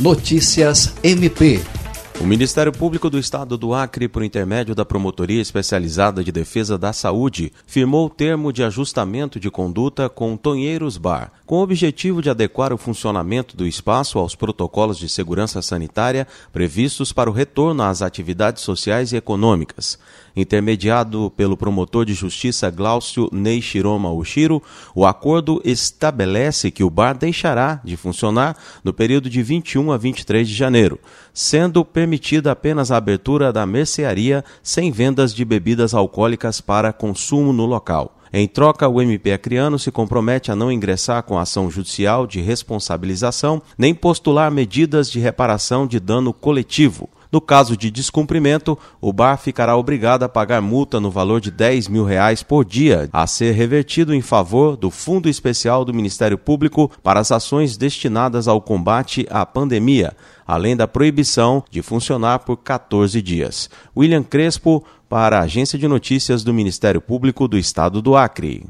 Notícias MP o Ministério Público do Estado do Acre, por intermédio da Promotoria Especializada de Defesa da Saúde, firmou o termo de ajustamento de conduta com Tonheiros Bar, com o objetivo de adequar o funcionamento do espaço aos protocolos de segurança sanitária previstos para o retorno às atividades sociais e econômicas. Intermediado pelo promotor de justiça Glaucio Neishiroma Ushiro, o acordo estabelece que o bar deixará de funcionar no período de 21 a 23 de janeiro, sendo permitida apenas a abertura da mercearia sem vendas de bebidas alcoólicas para consumo no local. Em troca, o MP Acreano se compromete a não ingressar com ação judicial de responsabilização nem postular medidas de reparação de dano coletivo. No caso de descumprimento, o bar ficará obrigado a pagar multa no valor de 10 mil reais por dia, a ser revertido em favor do Fundo Especial do Ministério Público para as ações destinadas ao combate à pandemia, além da proibição de funcionar por 14 dias. William Crespo, para a Agência de Notícias do Ministério Público do Estado do Acre.